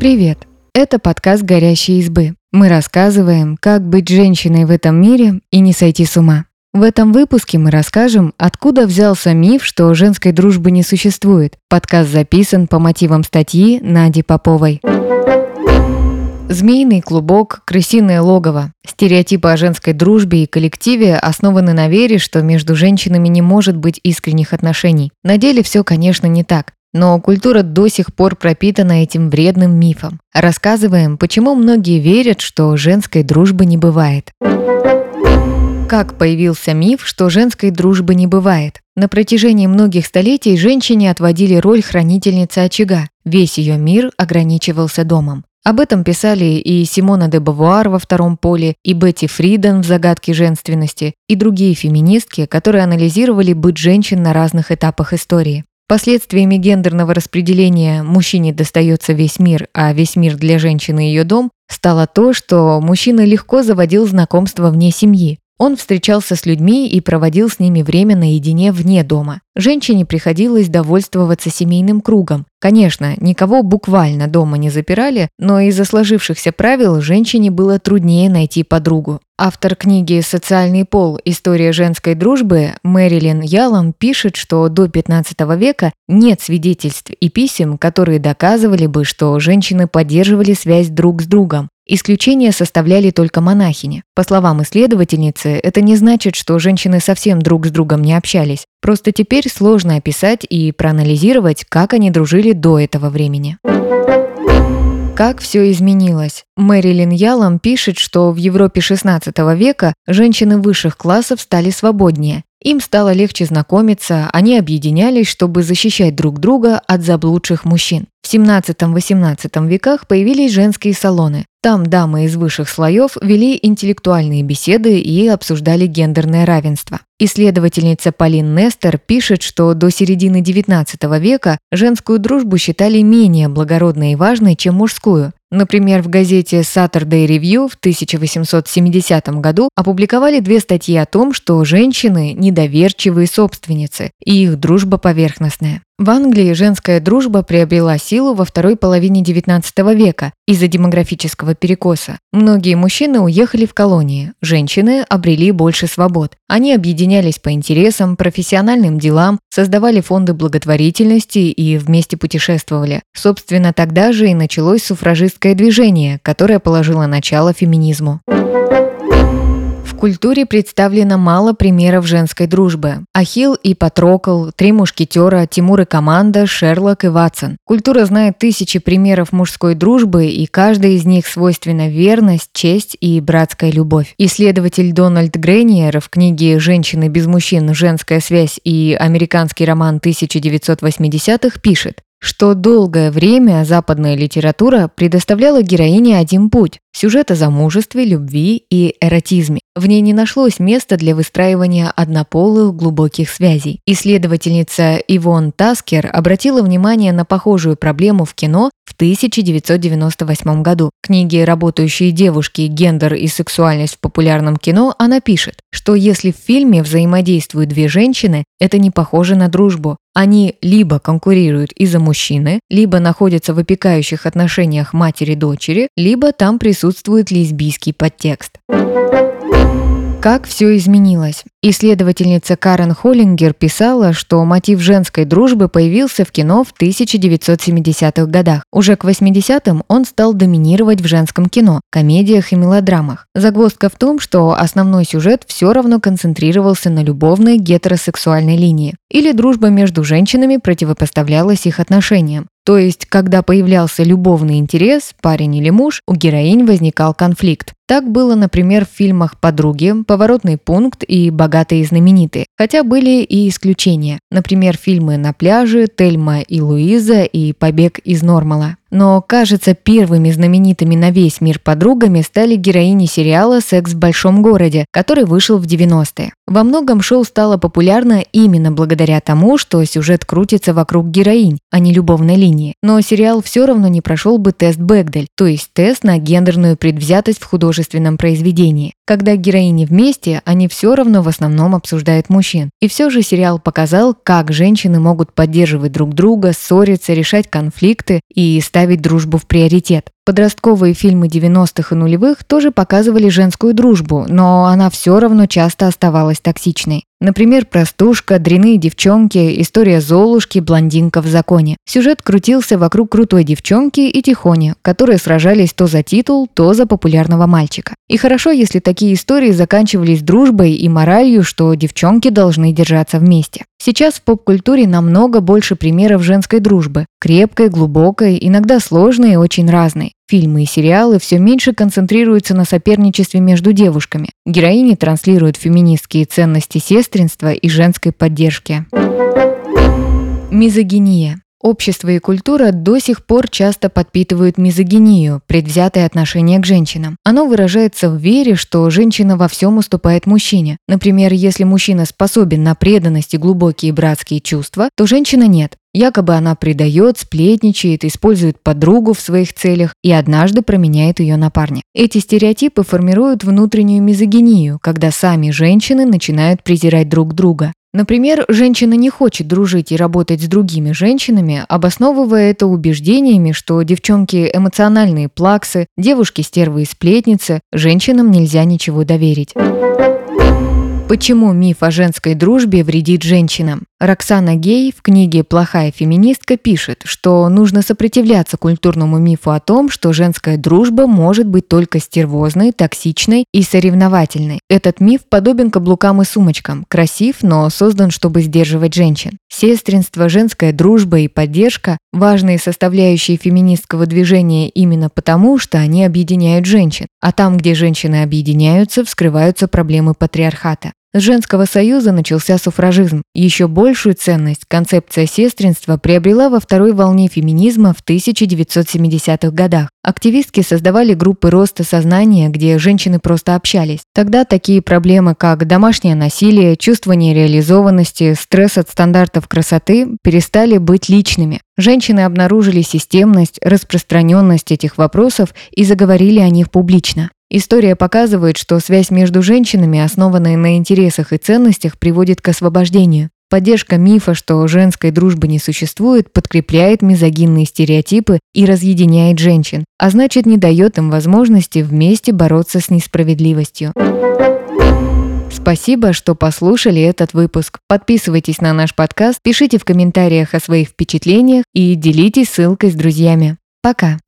Привет! Это подкаст «Горящие избы». Мы рассказываем, как быть женщиной в этом мире и не сойти с ума. В этом выпуске мы расскажем, откуда взялся миф, что женской дружбы не существует. Подкаст записан по мотивам статьи Нади Поповой. Змеиный клубок, крысиное логово. Стереотипы о женской дружбе и коллективе основаны на вере, что между женщинами не может быть искренних отношений. На деле все, конечно, не так. Но культура до сих пор пропитана этим вредным мифом. Рассказываем, почему многие верят, что женской дружбы не бывает. Как появился миф, что женской дружбы не бывает? На протяжении многих столетий женщине отводили роль хранительницы очага. Весь ее мир ограничивался домом. Об этом писали и Симона де Бавуар во «Втором поле», и Бетти Фриден в «Загадке женственности», и другие феминистки, которые анализировали быт женщин на разных этапах истории. Последствиями гендерного распределения мужчине достается весь мир, а весь мир для женщины ее дом, стало то, что мужчина легко заводил знакомства вне семьи. Он встречался с людьми и проводил с ними время наедине вне дома. Женщине приходилось довольствоваться семейным кругом. Конечно, никого буквально дома не запирали, но из-за сложившихся правил женщине было труднее найти подругу. Автор книги «Социальный пол. История женской дружбы» Мэрилин Ялом пишет, что до 15 века нет свидетельств и писем, которые доказывали бы, что женщины поддерживали связь друг с другом. Исключения составляли только монахини. По словам исследовательницы, это не значит, что женщины совсем друг с другом не общались. Просто теперь сложно описать и проанализировать, как они дружили до этого времени. Как все изменилось? Мэрилин Ялом пишет, что в Европе XVI века женщины высших классов стали свободнее. Им стало легче знакомиться, они объединялись, чтобы защищать друг друга от заблудших мужчин. В 17-18 веках появились женские салоны. Там дамы из высших слоев вели интеллектуальные беседы и обсуждали гендерное равенство. Исследовательница Полин Нестер пишет, что до середины XIX века женскую дружбу считали менее благородной и важной, чем мужскую. Например, в газете Saturday Review в 1870 году опубликовали две статьи о том, что женщины – недоверчивые собственницы, и их дружба поверхностная. В Англии женская дружба приобрела силу во второй половине XIX века из-за демографического перекоса. Многие мужчины уехали в колонии, женщины обрели больше свобод. Они объединялись по интересам, профессиональным делам, создавали фонды благотворительности и вместе путешествовали. Собственно, тогда же и началось суфражистское движение, которое положило начало феминизму культуре представлено мало примеров женской дружбы. Ахилл и Патрокл, Три мушкетера, Тимур и команда, Шерлок и Ватсон. Культура знает тысячи примеров мужской дружбы, и каждый из них свойственна верность, честь и братская любовь. Исследователь Дональд Грейниер в книге «Женщины без мужчин. Женская связь» и американский роман 1980-х пишет, что долгое время западная литература предоставляла героине один путь – сюжет о замужестве, любви и эротизме. В ней не нашлось места для выстраивания однополых глубоких связей. Исследовательница Ивон Таскер обратила внимание на похожую проблему в кино в 1998 году. В книге «Работающие девушки. Гендер и сексуальность в популярном кино» она пишет, что если в фильме взаимодействуют две женщины, это не похоже на дружбу. Они либо конкурируют из-за мужчины, либо находятся в опекающих отношениях матери-дочери, либо там присутствует лесбийский подтекст. Как все изменилось? Исследовательница Карен Холлингер писала, что мотив женской дружбы появился в кино в 1970-х годах. Уже к 80-м он стал доминировать в женском кино, комедиях и мелодрамах. Загвоздка в том, что основной сюжет все равно концентрировался на любовной гетеросексуальной линии. Или дружба между женщинами противопоставлялась их отношениям. То есть, когда появлялся любовный интерес, парень или муж, у героинь возникал конфликт. Так было, например, в фильмах «Подруги», «Поворотный пункт» и «Богатые и знаменитые». Хотя были и исключения. Например, фильмы «На пляже», «Тельма и Луиза» и «Побег из Нормала». Но, кажется, первыми знаменитыми на весь мир подругами стали героини сериала «Секс в большом городе», который вышел в 90-е. Во многом шоу стало популярно именно благодаря тому, что сюжет крутится вокруг героинь, а не любовной линии. Но сериал все равно не прошел бы тест Бэгдель, то есть тест на гендерную предвзятость в художественном произведении. Когда героини вместе, они все равно в основном обсуждают мужчин. И все же сериал показал, как женщины могут поддерживать друг друга, ссориться, решать конфликты и стать ставить дружбу в приоритет. Подростковые фильмы 90-х и нулевых тоже показывали женскую дружбу, но она все равно часто оставалась токсичной. Например, «Простушка», «Дряные девчонки», «История Золушки», «Блондинка в законе». Сюжет крутился вокруг крутой девчонки и Тихони, которые сражались то за титул, то за популярного мальчика. И хорошо, если такие истории заканчивались дружбой и моралью, что девчонки должны держаться вместе. Сейчас в поп-культуре намного больше примеров женской дружбы. Крепкой, глубокой, иногда сложной и очень разной. Фильмы и сериалы все меньше концентрируются на соперничестве между девушками. Героини транслируют феминистские ценности сестринства и женской поддержки. Мизогиния. Общество и культура до сих пор часто подпитывают мизогинию, предвзятое отношение к женщинам. Оно выражается в вере, что женщина во всем уступает мужчине. Например, если мужчина способен на преданность и глубокие братские чувства, то женщина нет. Якобы она предает, сплетничает, использует подругу в своих целях и однажды променяет ее на парня. Эти стереотипы формируют внутреннюю мизогинию, когда сами женщины начинают презирать друг друга. Например, женщина не хочет дружить и работать с другими женщинами, обосновывая это убеждениями, что девчонки эмоциональные плаксы, девушки стервы и сплетницы, женщинам нельзя ничего доверить. Почему миф о женской дружбе вредит женщинам? Роксана Гей в книге «Плохая феминистка» пишет, что нужно сопротивляться культурному мифу о том, что женская дружба может быть только стервозной, токсичной и соревновательной. Этот миф подобен каблукам и сумочкам, красив, но создан, чтобы сдерживать женщин. Сестринство, женская дружба и поддержка – важные составляющие феминистского движения именно потому, что они объединяют женщин. А там, где женщины объединяются, вскрываются проблемы патриархата. С женского союза начался суфражизм. Еще большую ценность концепция сестринства приобрела во второй волне феминизма в 1970-х годах. Активистки создавали группы роста сознания, где женщины просто общались. Тогда такие проблемы, как домашнее насилие, чувство нереализованности, стресс от стандартов красоты перестали быть личными. Женщины обнаружили системность, распространенность этих вопросов и заговорили о них публично. История показывает, что связь между женщинами, основанная на интересах и ценностях, приводит к освобождению. Поддержка мифа, что женской дружбы не существует, подкрепляет мизогинные стереотипы и разъединяет женщин, а значит не дает им возможности вместе бороться с несправедливостью. Спасибо, что послушали этот выпуск. Подписывайтесь на наш подкаст, пишите в комментариях о своих впечатлениях и делитесь ссылкой с друзьями. Пока!